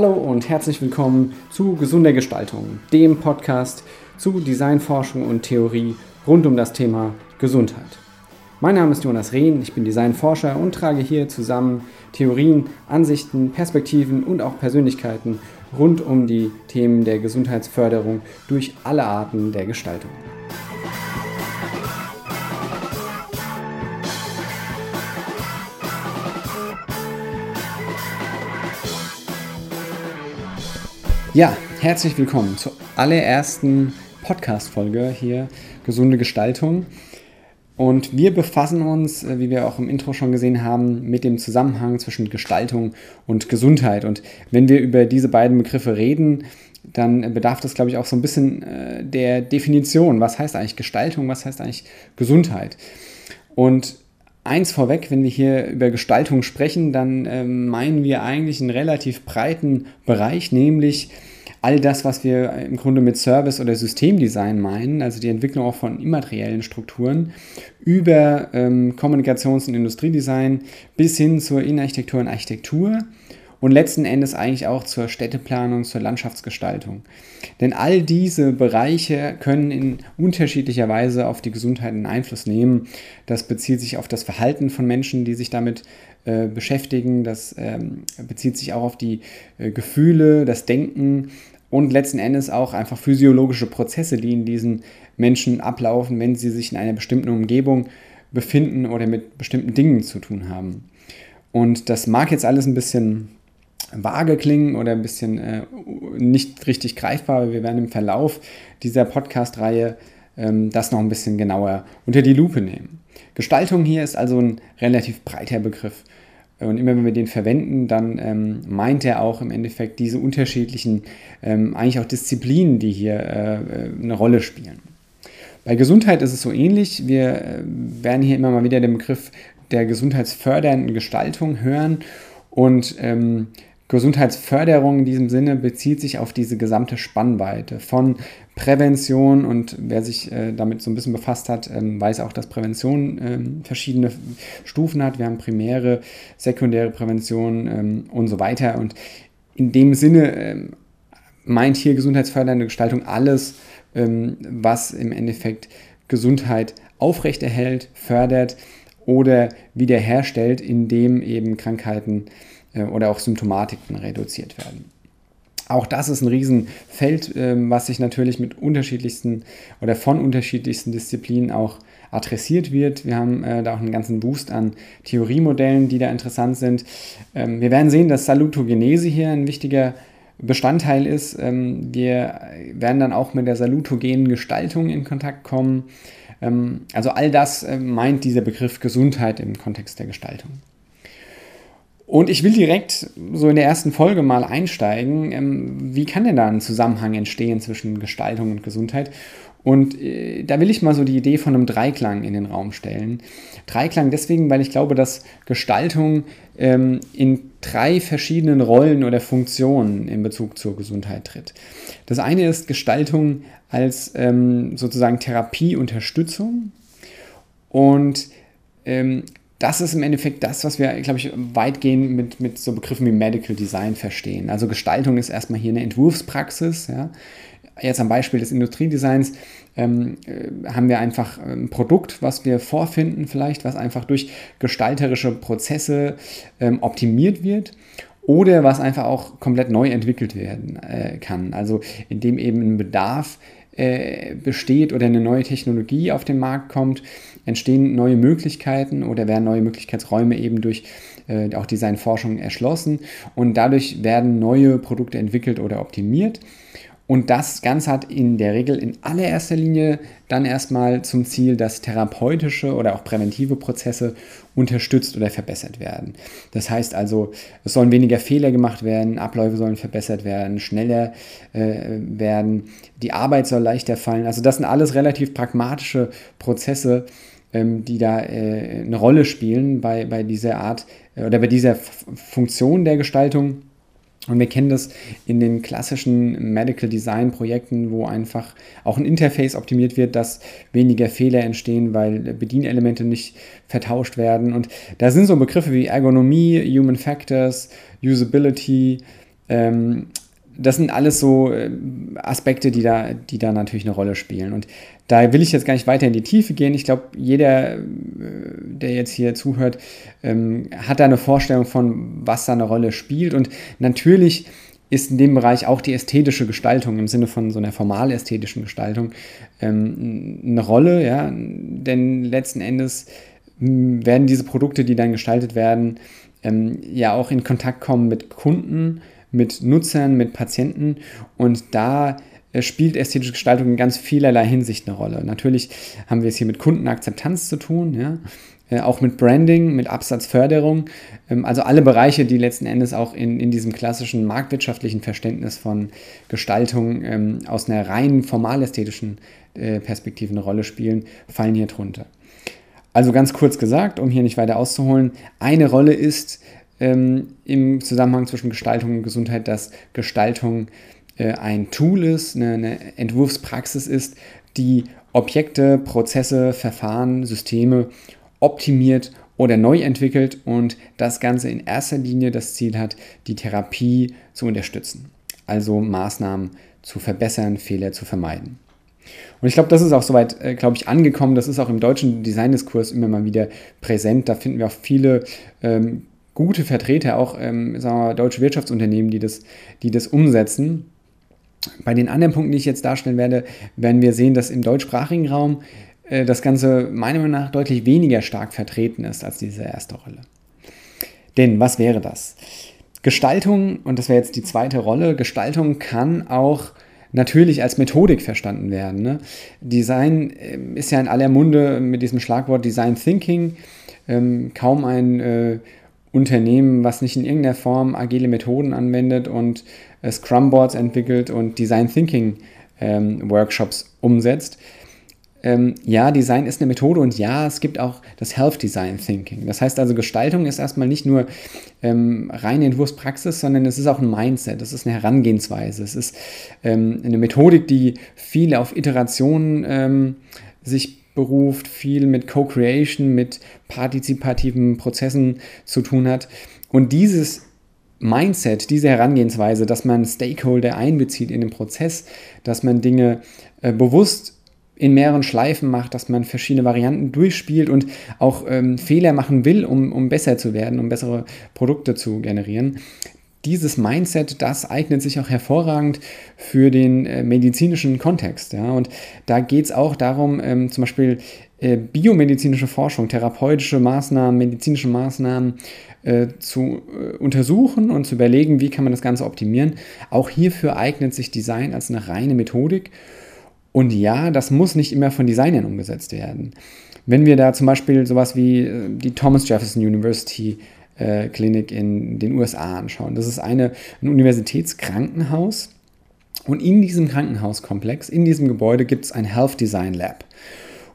Hallo und herzlich willkommen zu Gesunder Gestaltung, dem Podcast zu Designforschung und Theorie rund um das Thema Gesundheit. Mein Name ist Jonas Rehn, ich bin Designforscher und trage hier zusammen Theorien, Ansichten, Perspektiven und auch Persönlichkeiten rund um die Themen der Gesundheitsförderung durch alle Arten der Gestaltung. Ja, herzlich willkommen zur allerersten Podcast-Folge hier, Gesunde Gestaltung. Und wir befassen uns, äh, wie wir auch im Intro schon gesehen haben, mit dem Zusammenhang zwischen Gestaltung und Gesundheit. Und wenn wir über diese beiden Begriffe reden, dann bedarf das, glaube ich, auch so ein bisschen äh, der Definition. Was heißt eigentlich Gestaltung? Was heißt eigentlich Gesundheit? Und eins vorweg, wenn wir hier über Gestaltung sprechen, dann äh, meinen wir eigentlich einen relativ breiten Bereich, nämlich all das, was wir im Grunde mit Service oder Systemdesign meinen, also die Entwicklung auch von immateriellen Strukturen, über ähm, Kommunikations- und Industriedesign bis hin zur Innenarchitektur und Architektur und letzten Endes eigentlich auch zur Städteplanung, zur Landschaftsgestaltung. Denn all diese Bereiche können in unterschiedlicher Weise auf die Gesundheit einen Einfluss nehmen. Das bezieht sich auf das Verhalten von Menschen, die sich damit äh, beschäftigen. Das ähm, bezieht sich auch auf die äh, Gefühle, das Denken und letzten Endes auch einfach physiologische Prozesse, die in diesen Menschen ablaufen, wenn sie sich in einer bestimmten Umgebung befinden oder mit bestimmten Dingen zu tun haben. Und das mag jetzt alles ein bisschen vage klingen oder ein bisschen äh, nicht richtig greifbar, wir werden im Verlauf dieser Podcast-Reihe ähm, das noch ein bisschen genauer unter die Lupe nehmen. Gestaltung hier ist also ein relativ breiter Begriff. Und immer wenn wir den verwenden, dann ähm, meint er auch im Endeffekt diese unterschiedlichen, ähm, eigentlich auch Disziplinen, die hier äh, eine Rolle spielen. Bei Gesundheit ist es so ähnlich. Wir äh, werden hier immer mal wieder den Begriff der gesundheitsfördernden Gestaltung hören. Und ähm, Gesundheitsförderung in diesem Sinne bezieht sich auf diese gesamte Spannweite von Prävention und wer sich äh, damit so ein bisschen befasst hat, ähm, weiß auch, dass Prävention ähm, verschiedene Stufen hat. Wir haben primäre, sekundäre Prävention ähm, und so weiter. Und in dem Sinne ähm, meint hier gesundheitsfördernde Gestaltung alles, ähm, was im Endeffekt Gesundheit aufrechterhält, fördert oder wiederherstellt, indem eben Krankheiten äh, oder auch Symptomatiken reduziert werden. Auch das ist ein Riesenfeld, ähm, was sich natürlich mit unterschiedlichsten oder von unterschiedlichsten Disziplinen auch adressiert wird. Wir haben äh, da auch einen ganzen Boost an Theoriemodellen, die da interessant sind. Ähm, wir werden sehen, dass Salutogenese hier ein wichtiger Bestandteil ist. Ähm, wir werden dann auch mit der salutogenen Gestaltung in Kontakt kommen. also all das äh, meint dieser Begriff Gesundheit im Kontext der Gestaltung. Und ich will direkt so in der ersten Folge mal einsteigen. Ähm, wie kann denn da ein Zusammenhang entstehen zwischen Gestaltung und Gesundheit? Und äh, da will ich mal so die Idee von einem Dreiklang in den Raum stellen. Dreiklang deswegen, weil ich glaube, dass Gestaltung ähm, in drei verschiedenen Rollen oder Funktionen in Bezug zur Gesundheit tritt. Das eine ist Gestaltung als ähm, sozusagen Therapieunterstützung und das ist im Endeffekt das, was wir, glaube ich, weitgehend mit, mit so Begriffen wie Medical Design verstehen. Also Gestaltung ist erstmal hier eine Entwurfspraxis. Ja. Jetzt am Beispiel des Industriedesigns ähm, äh, haben wir einfach ein Produkt, was wir vorfinden, vielleicht, was einfach durch gestalterische Prozesse ähm, optimiert wird oder was einfach auch komplett neu entwickelt werden äh, kann. Also indem eben ein Bedarf äh, besteht oder eine neue Technologie auf den Markt kommt, entstehen neue Möglichkeiten oder werden neue Möglichkeitsräume eben durch äh, auch Designforschung erschlossen und dadurch werden neue Produkte entwickelt oder optimiert. Und das Ganze hat in der Regel in allererster Linie dann erstmal zum Ziel, dass therapeutische oder auch präventive Prozesse unterstützt oder verbessert werden. Das heißt also, es sollen weniger Fehler gemacht werden, Abläufe sollen verbessert werden, schneller äh, werden, die Arbeit soll leichter fallen. Also das sind alles relativ pragmatische Prozesse, die da äh, eine Rolle spielen bei, bei dieser Art äh, oder bei dieser F Funktion der Gestaltung. Und wir kennen das in den klassischen Medical Design Projekten, wo einfach auch ein Interface optimiert wird, dass weniger Fehler entstehen, weil Bedienelemente nicht vertauscht werden. Und da sind so Begriffe wie Ergonomie, Human Factors, Usability, Ähm, das sind alles so äh, Aspekte, die da, die da natürlich eine Rolle spielen. Und da will ich jetzt gar nicht weiter in die Tiefe gehen. Ich glaube, jeder, äh, der jetzt hier zuhört, ähm, hat da eine Vorstellung von, was da eine Rolle spielt. Und natürlich ist in dem Bereich auch die ästhetische Gestaltung im Sinne von so einer formal ästhetischen Gestaltung ähm, eine Rolle, ja, denn letzten Endes hm, werden diese Produkte, die dann gestaltet werden, ähm, ja auch in Kontakt kommen mit Kunden, mit Nutzern, mit Patienten und da spielt ästhetische Gestaltung in ganz vielerlei Hinsicht eine Rolle. Natürlich haben wir es hier mit Kundenakzeptanz zu tun, ja, äh, auch mit Branding, mit Absatzförderung, ähm, also alle Bereiche, die letzten Endes auch in, in diesem klassischen marktwirtschaftlichen Verständnis von Gestaltung ähm, aus einer rein formalästhetischen äh, Perspektive eine Rolle spielen, fallen hier drunter. Also ganz kurz gesagt, um hier nicht weiter auszuholen, eine Rolle ist ähm, im Zusammenhang zwischen Gestaltung und Gesundheit, dass Gestaltung äh, ein Tool ist, eine, eine Entwurfspraxis ist, die Objekte, Prozesse, Verfahren, Systeme optimiert oder neu entwickelt und das Ganze in erster Linie das Ziel hat, die Therapie zu unterstützen. Also Maßnahmen zu verbessern, Fehler zu vermeiden. Und ich glaube, das ist auch soweit, äh, glaube ich, angekommen. Das ist auch im deutschen Designdiskurs immer mal wieder präsent. Da finden wir auch viele ähm, gute Vertreter, auch ähm, sagen wir, deutsche Wirtschaftsunternehmen, die das, die das umsetzen. Bei den anderen Punkten, die ich jetzt darstellen werde, werden wir sehen, dass im deutschsprachigen Raum äh, das Ganze meiner Meinung nach deutlich weniger stark vertreten ist als diese erste Rolle. Denn was wäre das? Gestaltung, und das wäre jetzt die zweite Rolle, Gestaltung kann auch natürlich als Methodik verstanden werden. Ne? Design äh, ist ja in aller Munde mit diesem Schlagwort Design Thinking. Ähm, kaum ein äh, Unternehmen, was nicht in irgendeiner Form agile Methoden anwendet und Scrum Boards entwickelt und Design Thinking ähm, Workshops umsetzt, ähm, ja, Design ist eine Methode und ja, es gibt auch das Health Design Thinking. Das heißt also, Gestaltung ist erstmal nicht nur ähm, reine Entwurfspraxis, sondern es ist auch ein Mindset, es ist eine Herangehensweise, es ist ähm, eine Methodik, die viel auf Iterationen ähm, sich beruft, viel mit Co-Creation, mit partizipativen Prozessen zu tun hat. Und dieses Mindset, diese Herangehensweise, dass man Stakeholder einbezieht in den Prozess, dass man Dinge äh, bewusst in mehreren Schleifen macht, dass man verschiedene Varianten durchspielt und auch ähm, Fehler machen will, um, um besser zu werden, um bessere Produkte zu generieren. Dieses Mindset, das eignet sich auch hervorragend für den äh, medizinischen Kontext. Ja? Und da geht es auch darum, ähm, zum Beispiel äh, biomedizinische Forschung, therapeutische Maßnahmen, medizinische Maßnahmen äh, zu äh, untersuchen und zu überlegen, wie kann man das Ganze optimieren. Auch hierfür eignet sich Design als eine reine Methodik und ja, das muss nicht immer von Designern umgesetzt werden. Wenn wir da zum Beispiel sowas wie äh, die Thomas Jefferson University äh, Klinik in den USA anschauen, das ist eine, ein Universitätskrankenhaus. Und in diesem Krankenhauskomplex, in diesem Gebäude gibt es ein Health Design Lab.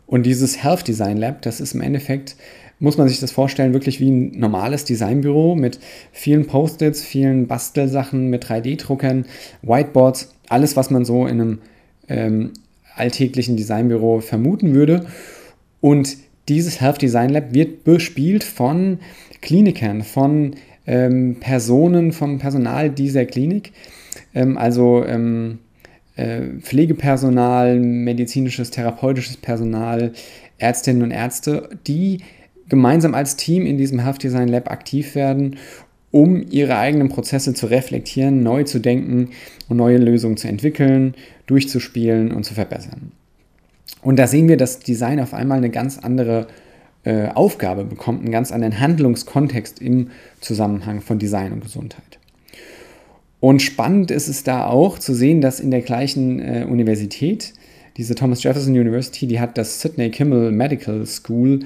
Und dieses Health Design Lab, das ist im Endeffekt, muss man sich das vorstellen, wirklich wie ein normales Designbüro mit vielen Post-its, vielen Bastelsachen, mit 3D-Druckern, Whiteboards, alles, was man so in einem ähm, alltäglichen Designbüro vermuten würde. Und dieses Health Design Lab wird bespielt von Klinikern, von ähm, Personen, vom Personal dieser Klinik, ähm, also ähm, äh, Pflegepersonal, medizinisches, therapeutisches Personal, Ärztinnen und Ärzte, die gemeinsam als Team in diesem Health Design Lab aktiv werden, um ihre eigenen Prozesse zu reflektieren, neu zu denken und neue Lösungen zu entwickeln, durchzuspielen und zu verbessern. Und da sehen wir, dass Design auf einmal eine ganz andere äh, Aufgabe bekommt, einen ganz anderen Handlungskontext im Zusammenhang von Design und Gesundheit. Und spannend ist es da auch zu sehen, dass in der gleichen äh, Universität, diese Thomas Jefferson University, die hat das Sidney Kimmel Medical School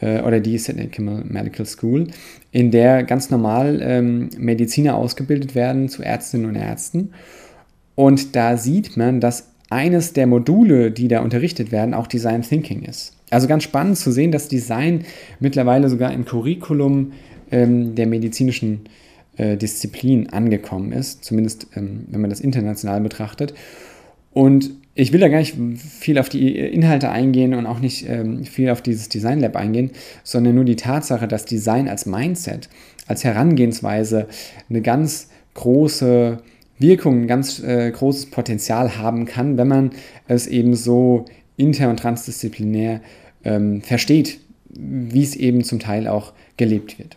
oder die Sidney Kimmel Medical School, in der ganz normal ähm, Mediziner ausgebildet werden zu Ärztinnen und Ärzten. Und da sieht man, dass eines der Module, die da unterrichtet werden, auch Design Thinking ist. Also ganz spannend zu sehen, dass Design mittlerweile sogar im Curriculum ähm, der medizinischen äh, Disziplin angekommen ist, zumindest ähm, wenn man das international betrachtet. Und ich will da gar nicht viel auf die Inhalte eingehen und auch nicht ähm, viel auf dieses Design Lab eingehen, sondern nur die Tatsache, dass Design als Mindset, als Herangehensweise eine ganz große Wirkung, ein ganz äh, großes Potenzial haben kann, wenn man es eben so inter- und transdisziplinär ähm, versteht, wie es eben zum Teil auch gelebt wird.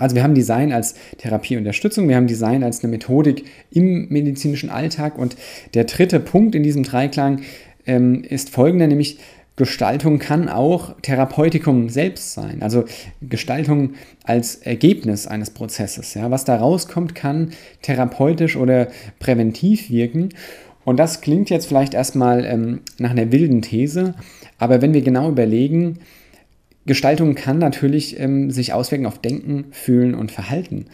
Also wir haben Design als Therapieunterstützung, wir haben Design als eine Methodik im medizinischen Alltag und der dritte Punkt in diesem Dreiklang ähm, ist folgender, nämlich Gestaltung kann auch Therapeutikum selbst sein. Also Gestaltung als Ergebnis eines Prozesses. Ja. Was da rauskommt, kann therapeutisch oder präventiv wirken. Und das klingt jetzt vielleicht erstmal ähm, nach einer wilden These, aber wenn wir genau überlegen, Gestaltung kann natürlich ähm, sich auswirken auf Denken, Fühlen und Verhalten.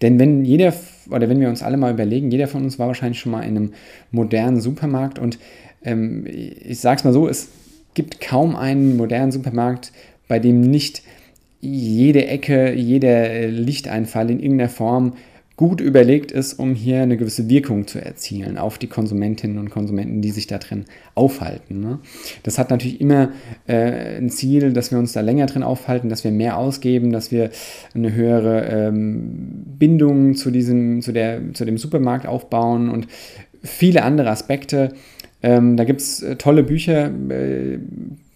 Denn wenn jeder, oder wenn wir uns alle mal überlegen, jeder von uns war wahrscheinlich schon mal in einem modernen Supermarkt und ähm, ich sage es mal so, es gibt kaum einen modernen Supermarkt, bei dem nicht jede Ecke, jeder Lichteinfall in irgendeiner Form gut überlegt ist, um hier eine gewisse Wirkung zu erzielen auf die Konsumentinnen und Konsumenten, die sich da drin aufhalten. Ne? Das hat natürlich immer äh, ein Ziel, dass wir uns da länger drin aufhalten, dass wir mehr ausgeben, dass wir eine höhere ähm, Bindung zu, diesem, zu, der, zu dem Supermarkt aufbauen und viele andere Aspekte. Ähm, da gibt es äh, tolle Bücher, äh,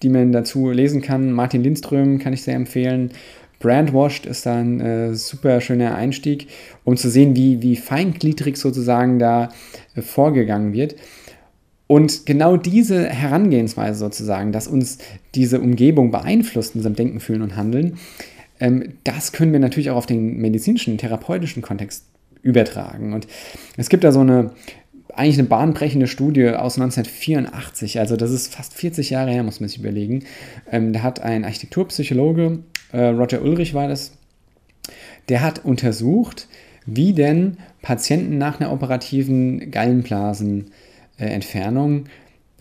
die man dazu lesen kann. Martin Lindström kann ich sehr empfehlen. Brandwashed ist da ein äh, super schöner Einstieg, um zu sehen, wie, wie feingliedrig sozusagen da äh, vorgegangen wird. Und genau diese Herangehensweise sozusagen, dass uns diese Umgebung beeinflusst in unserem Denken, Fühlen und Handeln, ähm, das können wir natürlich auch auf den medizinischen, therapeutischen Kontext übertragen. Und es gibt da so eine eigentlich eine bahnbrechende Studie aus 1984, also das ist fast 40 Jahre her, muss man sich überlegen. Ähm, da hat ein Architekturpsychologe, äh, Roger Ulrich war das, der hat untersucht, wie denn Patienten nach einer operativen Gallenblasenentfernung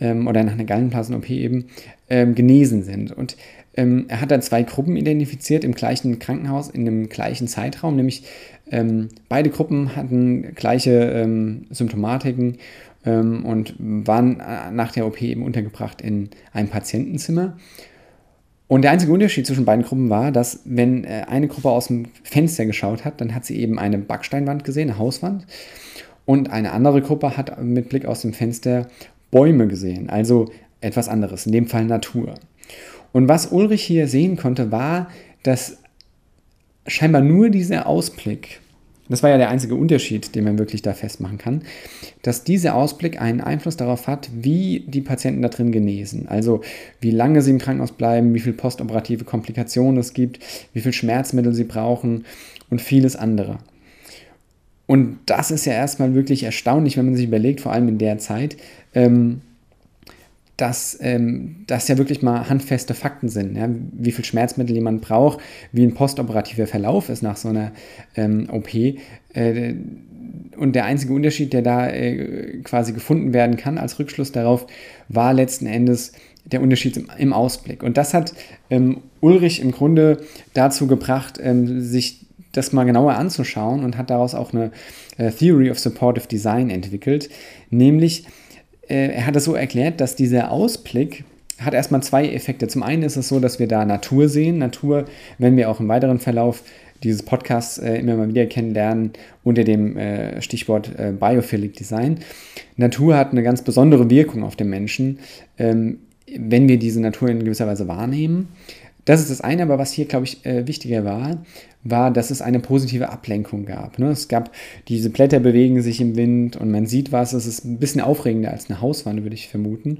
äh, ähm, oder nach einer Gallenblasen-OP eben ähm, genesen sind. Und ähm, er hat dann zwei Gruppen identifiziert im gleichen Krankenhaus in dem gleichen Zeitraum, nämlich ähm, beide Gruppen hatten gleiche ähm, Symptomatiken ähm, und waren äh, nach der OP eben untergebracht in einem Patientenzimmer. Und der einzige Unterschied zwischen beiden Gruppen war, dass wenn äh, eine Gruppe aus dem Fenster geschaut hat, dann hat sie eben eine Backsteinwand gesehen, eine Hauswand. Und eine andere Gruppe hat mit Blick aus dem Fenster Bäume gesehen, also etwas anderes, in dem Fall Natur. Und was Ulrich hier sehen konnte, war, dass scheinbar nur dieser Ausblick, das war ja der einzige Unterschied, den man wirklich da festmachen kann, dass dieser Ausblick einen Einfluss darauf hat, wie die Patienten da drin genesen. Also wie lange sie im Krankenhaus bleiben, wie viele postoperative Komplikationen es gibt, wie viel Schmerzmittel sie brauchen und vieles andere. Und das ist ja erstmal wirklich erstaunlich, wenn man sich überlegt, vor allem in der Zeit, ähm, dass ähm, das ja wirklich mal handfeste Fakten sind. Ja? Wie viel Schmerzmittel jemand braucht, wie ein postoperativer Verlauf ist nach so einer ähm, OP. Äh, und der einzige Unterschied, der da äh, quasi gefunden werden kann als Rückschluss darauf, war letzten Endes der Unterschied im, im Ausblick. Und das hat ähm, Ulrich im Grunde dazu gebracht, ähm, sich das mal genauer anzuschauen und hat daraus auch eine äh, Theory of Supportive Design entwickelt, nämlich äh, er hat es so erklärt, dass dieser Ausblick hat erstmal zwei Effekte. Zum einen ist es so, dass wir da Natur sehen. Natur, wenn wir auch im weiteren Verlauf dieses Podcasts äh, immer mal wieder kennenlernen unter dem äh, Stichwort äh, Biophilic Design. Natur hat eine ganz besondere Wirkung auf den Menschen, ähm, wenn wir diese Natur in gewisser Weise wahrnehmen. Das ist das eine, aber was hier, glaube ich, äh, wichtiger war, war, dass es eine positive Ablenkung gab. Ne? Es gab, diese Blätter bewegen sich im Wind und man sieht was. Es ist ein bisschen aufregender als eine Hauswand, würde ich vermuten.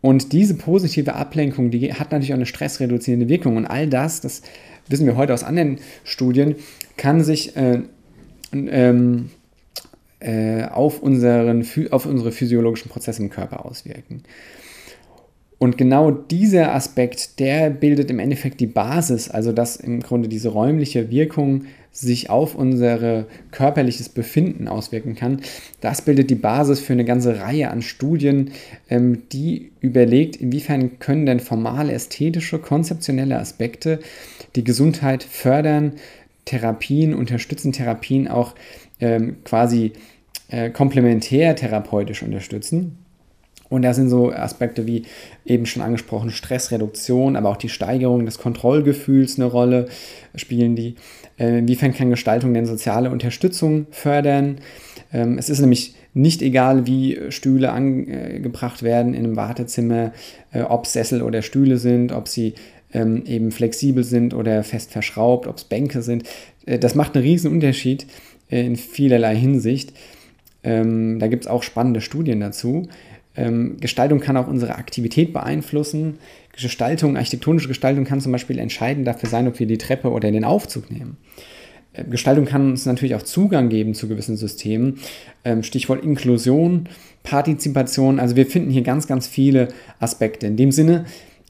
Und diese positive Ablenkung, die hat natürlich auch eine stressreduzierende Wirkung. Und all das, das wissen wir heute aus anderen Studien, kann sich äh, ähm, äh, auf, unseren, auf unsere physiologischen Prozesse im Körper auswirken. Und genau dieser Aspekt, der bildet im Endeffekt die Basis, also dass im Grunde diese räumliche Wirkung sich auf unser körperliches Befinden auswirken kann. Das bildet die Basis für eine ganze Reihe an Studien, ähm, die überlegt, inwiefern können denn formale, ästhetische, konzeptionelle Aspekte die Gesundheit fördern, Therapien unterstützen, Therapien auch ähm, quasi äh, komplementär therapeutisch unterstützen. Und da sind so Aspekte wie eben schon angesprochen Stressreduktion, aber auch die Steigerung des Kontrollgefühls eine Rolle spielen die. Äh, inwiefern kann Gestaltung denn soziale Unterstützung fördern? Ähm, es ist nämlich nicht egal, wie Stühle angebracht werden in einem Wartezimmer, äh, ob Sessel oder Stühle sind, ob sie ähm, eben flexibel sind oder fest verschraubt, ob es Bänke sind. Äh, das macht einen riesen Unterschied in vielerlei Hinsicht. Ähm, da gibt es auch spannende Studien dazu. Ähm, Gestaltung kann auch unsere Aktivität beeinflussen. Gestaltung, architektonische Gestaltung kann zum Beispiel entscheidend dafür sein, ob wir die Treppe oder den Aufzug nehmen. Äh, Gestaltung kann uns natürlich auch Zugang geben zu gewissen Systemen. Ähm, Stichwort Inklusion, Partizipation. Also wir finden hier ganz, ganz viele Aspekte. In dem Sinne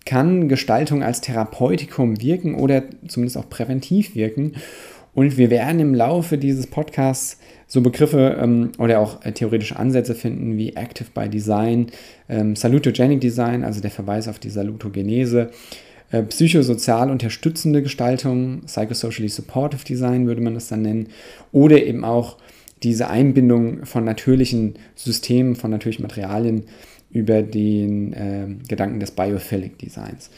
kann Gestaltung als Therapeutikum wirken oder zumindest auch präventiv wirken. Und wir werden im Laufe dieses Podcasts so Begriffe ähm, oder auch äh, theoretische Ansätze finden wie Active by Design, ähm, Salutogenic Design, also der Verweis auf die Salutogenese, äh, psychosozial unterstützende Gestaltung, Psychosocially Supportive Design würde man das dann nennen, oder eben auch diese Einbindung von natürlichen Systemen, von natürlichen Materialien über den äh, Gedanken des Biophilic Designs.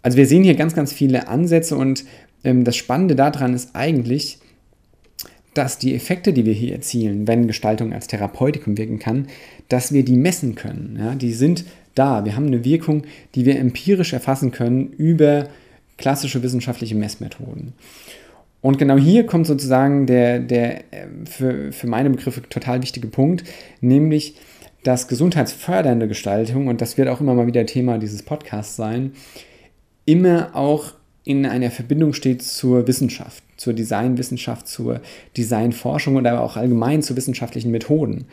Also wir sehen hier ganz, ganz viele Ansätze und das Spannende daran ist eigentlich, dass die Effekte, die wir hier erzielen, wenn Gestaltung als Therapeutikum wirken kann, dass wir die messen können. Ja, die sind da. Wir haben eine Wirkung, die wir empirisch erfassen können über klassische wissenschaftliche Messmethoden. Und genau hier kommt sozusagen der, der äh, für, für meine Begriffe total wichtige Punkt, nämlich dass gesundheitsfördernde Gestaltung, und das wird auch immer mal wieder Thema dieses Podcasts sein, immer auch in einer Verbindung steht zur Wissenschaft, zur Designwissenschaft, zur Designforschung und aber auch allgemein zu wissenschaftlichen Methoden.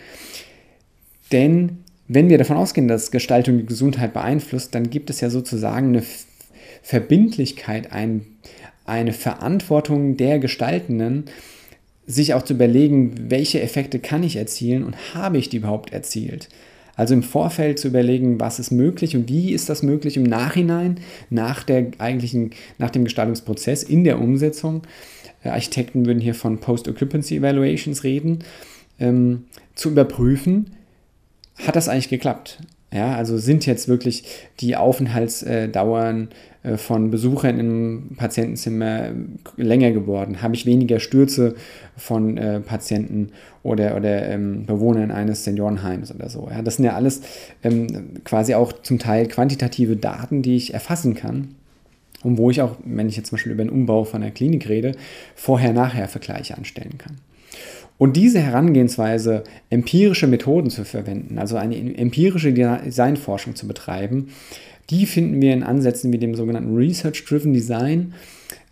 Denn wenn wir davon ausgehen, dass Gestaltung die Gesundheit beeinflusst, dann gibt es ja sozusagen eine Verbindlichkeit, ein, eine Verantwortung der Gestaltenden, sich auch zu überlegen, welche Effekte kann ich erzielen und habe ich die überhaupt erzielt. Also im Vorfeld zu überlegen, was ist möglich und wie ist das möglich im Nachhinein, nach, der eigentlichen, nach dem Gestaltungsprozess in der Umsetzung. Äh, Architekten würden hier von Post-Occupancy Evaluations reden, ähm, zu überprüfen, hat das eigentlich geklappt? Ja, also sind jetzt wirklich die Aufenthaltsdauern äh, von Besuchern im Patientenzimmer länger geworden? Habe ich weniger Stürze von äh, Patienten oder, oder ähm, Bewohnern eines Seniorenheims oder so? Ja, das sind ja alles ähm, quasi auch zum Teil quantitative Daten, die ich erfassen kann. Und wo ich auch, wenn ich jetzt zum Beispiel über den Umbau von einer Klinik rede, Vorher-Nachher-Vergleiche anstellen kann. Und diese Herangehensweise, empirische Methoden zu verwenden, also eine empirische Designforschung zu betreiben, die finden wir in Ansätzen wie dem sogenannten Research-Driven Design,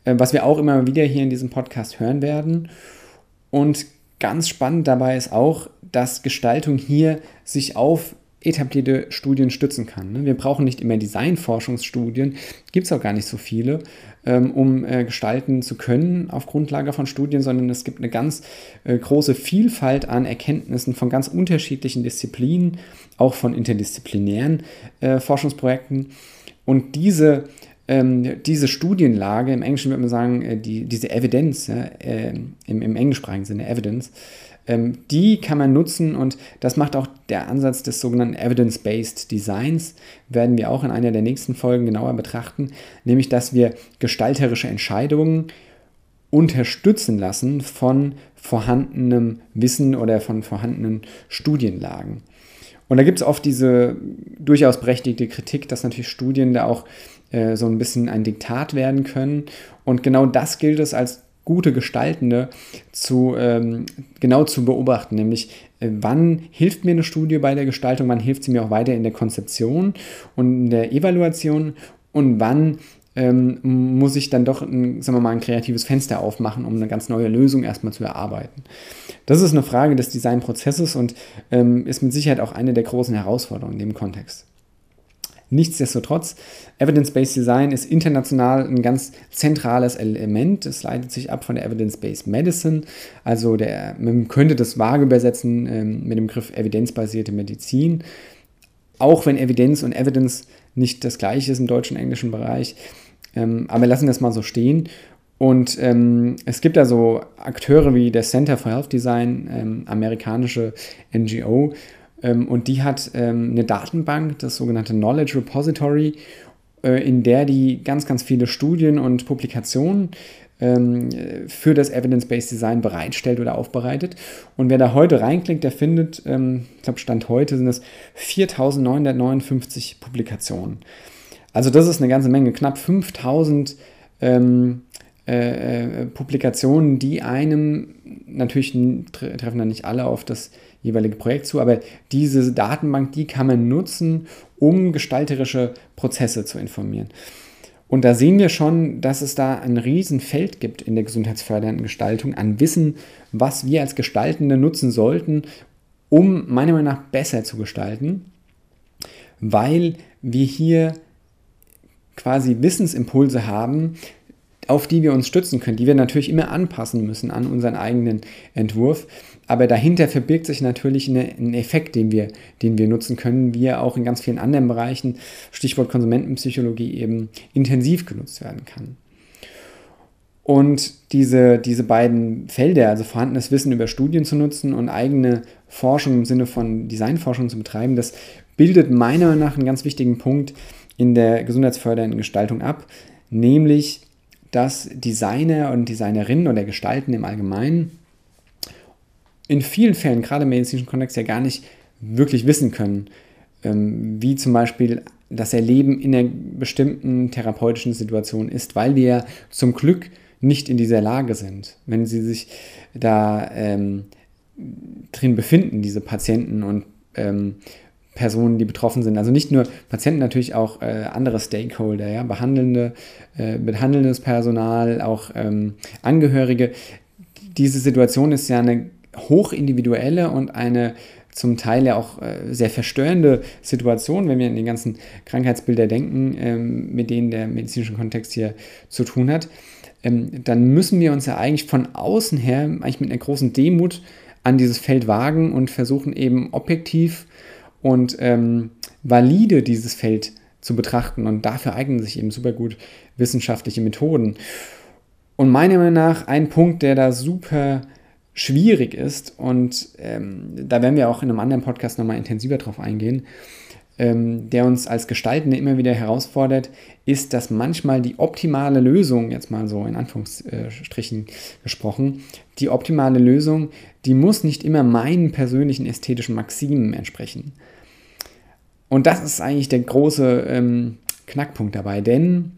äh, was wir auch immer wieder hier in diesem Podcast hören werden. Und ganz spannend dabei ist auch, dass Gestaltung hier sich auf etablierte Studien stützen kann. Ne? Wir brauchen nicht immer Designforschungsstudien, gibt es auch gar nicht so viele, ähm, um äh, gestalten zu können auf Grundlage von Studien, sondern es gibt eine ganz äh, große Vielfalt an Erkenntnissen von ganz unterschiedlichen Disziplinen, auch von interdisziplinären äh, Forschungsprojekten. Und diese ähm, diese Studienlage, im Englischen würde man sagen, die, diese Evidenz, äh, im, im englischsprachigen Sinne Evidence, ähm, die kann man nutzen und das macht auch der Ansatz des sogenannten Evidence-Based Designs, werden wir auch in einer der nächsten Folgen genauer betrachten, nämlich dass wir gestalterische Entscheidungen unterstützen lassen von vorhandenem Wissen oder von vorhandenen Studienlagen. Und da gibt es oft diese durchaus berechtigte Kritik, dass natürlich Studien da auch äh, so ein bisschen ein Diktat werden können. Und genau das gilt es als gute Gestaltende zu, ähm, genau zu beobachten, nämlich äh, wann hilft mir eine Studie bei der Gestaltung, wann hilft sie mir auch weiter in der Konzeption und in der Evaluation und wann ähm, muss ich dann doch ein, sagen wir mal, ein kreatives Fenster aufmachen, um eine ganz neue Lösung erstmal zu erarbeiten. Das ist eine Frage des Designprozesses und ähm, ist mit Sicherheit auch eine der großen Herausforderungen in dem Kontext. Nichtsdestotrotz, Evidence-Based Design ist international ein ganz zentrales Element. Es leitet sich ab von der Evidence-Based Medicine. Also der, man könnte das vage übersetzen ähm, mit dem Begriff evidenzbasierte Medizin. Auch wenn Evidenz und Evidence nicht das gleiche ist im deutschen und englischen Bereich. Ähm, aber wir lassen das mal so stehen. Und ähm, es gibt da so Akteure wie der Center for Health Design, ähm, amerikanische NGO, und die hat ähm, eine Datenbank, das sogenannte Knowledge Repository, äh, in der die ganz, ganz viele Studien und Publikationen ähm, für das Evidence-Based Design bereitstellt oder aufbereitet. Und wer da heute reinklickt, der findet, ähm, ich glaube, Stand heute sind es 4959 Publikationen. Also das ist eine ganze Menge, knapp 5000 ähm, äh, äh, Publikationen, die einem natürlich treffen dann nicht alle auf das jeweilige Projekt zu, aber diese Datenbank, die kann man nutzen, um gestalterische Prozesse zu informieren. Und da sehen wir schon, dass es da ein Riesenfeld gibt in der gesundheitsfördernden Gestaltung an Wissen, was wir als Gestaltende nutzen sollten, um meiner Meinung nach besser zu gestalten, weil wir hier quasi Wissensimpulse haben, auf die wir uns stützen können, die wir natürlich immer anpassen müssen an unseren eigenen Entwurf. Aber dahinter verbirgt sich natürlich eine, ein Effekt, den wir, den wir nutzen können, wie er auch in ganz vielen anderen Bereichen, Stichwort Konsumentenpsychologie, eben intensiv genutzt werden kann. Und diese, diese beiden Felder, also vorhandenes Wissen über Studien zu nutzen und eigene Forschung im Sinne von Designforschung zu betreiben, das bildet meiner Meinung nach einen ganz wichtigen Punkt in der gesundheitsfördernden Gestaltung ab, nämlich dass Designer und Designerinnen oder Gestalten im Allgemeinen in vielen Fällen, gerade im medizinischen Kontext, ja gar nicht wirklich wissen können, ähm, wie zum Beispiel das Erleben in einer bestimmten therapeutischen Situation ist, weil wir ja zum Glück nicht in dieser Lage sind. Wenn sie sich da ähm, drin befinden, diese Patienten und ähm, Personen, die betroffen sind. Also nicht nur Patienten, natürlich auch äh, andere Stakeholder, ja, behandelnde, äh, behandelndes Personal, auch ähm, Angehörige. Diese Situation ist ja eine hochindividuelle und eine zum Teil ja auch äh, sehr verstörende Situation, wenn wir an die ganzen Krankheitsbilder denken, ähm, mit denen der medizinische Kontext hier zu tun hat. Ähm, dann müssen wir uns ja eigentlich von außen her, eigentlich mit einer großen Demut an dieses Feld wagen und versuchen eben objektiv und ähm, valide dieses Feld zu betrachten. Und dafür eignen sich eben super gut wissenschaftliche Methoden. Und meiner Meinung nach ein Punkt, der da super schwierig ist, und ähm, da werden wir auch in einem anderen Podcast nochmal intensiver drauf eingehen, ähm, der uns als Gestaltende immer wieder herausfordert, ist, dass manchmal die optimale Lösung, jetzt mal so in Anführungsstrichen gesprochen, die optimale Lösung, die muss nicht immer meinen persönlichen ästhetischen Maximen entsprechen. Und das ist eigentlich der große ähm, Knackpunkt dabei, denn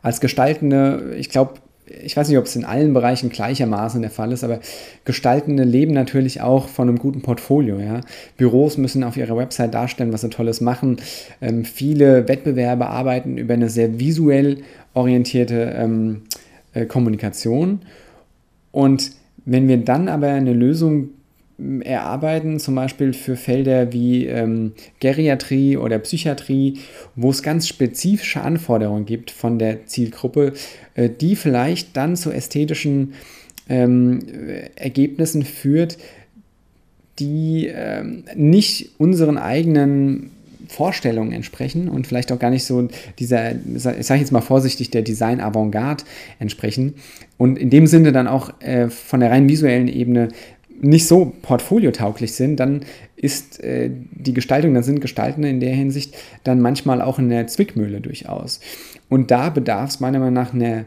als Gestaltende, ich glaube, ich weiß nicht, ob es in allen Bereichen gleichermaßen der Fall ist, aber Gestaltende leben natürlich auch von einem guten Portfolio. Ja? Büros müssen auf ihrer Website darstellen, was sie Tolles machen. Ähm, viele Wettbewerbe arbeiten über eine sehr visuell orientierte ähm, äh, Kommunikation. Und wenn wir dann aber eine Lösung erarbeiten, zum Beispiel für Felder wie ähm, Geriatrie oder Psychiatrie, wo es ganz spezifische Anforderungen gibt von der Zielgruppe, äh, die vielleicht dann zu ästhetischen ähm, Ergebnissen führt, die ähm, nicht unseren eigenen Vorstellungen entsprechen und vielleicht auch gar nicht so dieser, ich sage jetzt mal vorsichtig, der Design Avantgarde entsprechen und in dem Sinne dann auch äh, von der rein visuellen Ebene nicht so portfoliotauglich sind, dann ist äh, die Gestaltung, dann sind Gestaltende in der Hinsicht dann manchmal auch in der Zwickmühle durchaus. Und da bedarf es meiner Meinung nach einer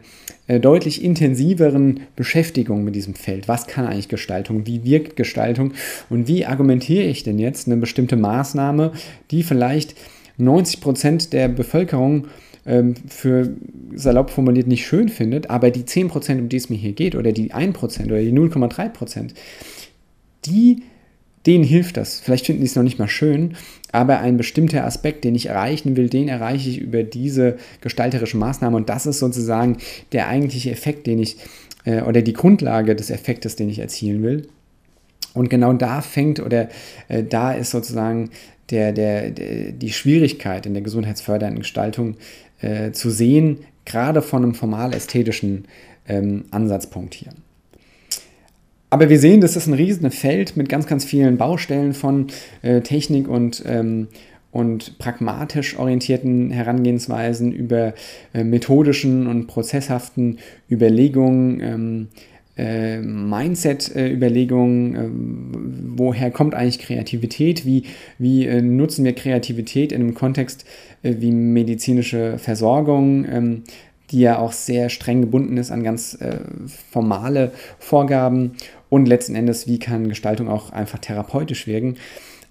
äh, deutlich intensiveren Beschäftigung mit diesem Feld. Was kann eigentlich Gestaltung? Wie wirkt Gestaltung? Und wie argumentiere ich denn jetzt eine bestimmte Maßnahme, die vielleicht 90 Prozent der Bevölkerung ähm, für salopp formuliert nicht schön findet, aber die 10%, um die es mir hier geht, oder die 1% oder die 0,3%, die, denen hilft das. Vielleicht finden die es noch nicht mal schön, aber ein bestimmter Aspekt, den ich erreichen will, den erreiche ich über diese gestalterische Maßnahme und das ist sozusagen der eigentliche Effekt, den ich, äh, oder die Grundlage des Effektes, den ich erzielen will. Und genau da fängt oder äh, da ist sozusagen der, der, der, die Schwierigkeit in der gesundheitsfördernden Gestaltung äh, zu sehen, gerade von einem formal-ästhetischen ähm, Ansatzpunkt hier. Aber wir sehen, das ist ein riesiges Feld mit ganz, ganz vielen Baustellen von äh, Technik und, ähm, und pragmatisch orientierten Herangehensweisen über äh, methodischen und prozesshaften Überlegungen, ähm, äh, Mindset-Überlegungen, äh, woher kommt eigentlich Kreativität, wie, wie äh, nutzen wir Kreativität in einem Kontext äh, wie medizinische Versorgung, ähm, die ja auch sehr streng gebunden ist an ganz äh, formale Vorgaben und letzten Endes, wie kann Gestaltung auch einfach therapeutisch wirken.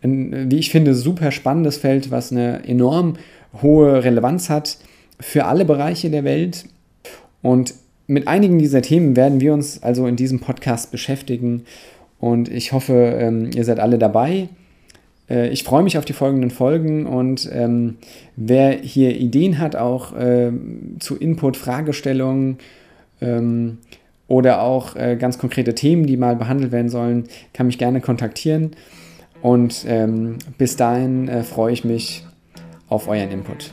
Ein, wie ich finde, super spannendes Feld, was eine enorm hohe Relevanz hat für alle Bereiche der Welt. Und mit einigen dieser Themen werden wir uns also in diesem Podcast beschäftigen und ich hoffe, ähm, ihr seid alle dabei. Äh, ich freue mich auf die folgenden Folgen und ähm, wer hier Ideen hat, auch äh, zu Input, Fragestellungen ähm, oder auch äh, ganz konkrete Themen, die mal behandelt werden sollen, kann mich gerne kontaktieren. Und ähm, bis dahin äh, freue ich mich auf euren Input.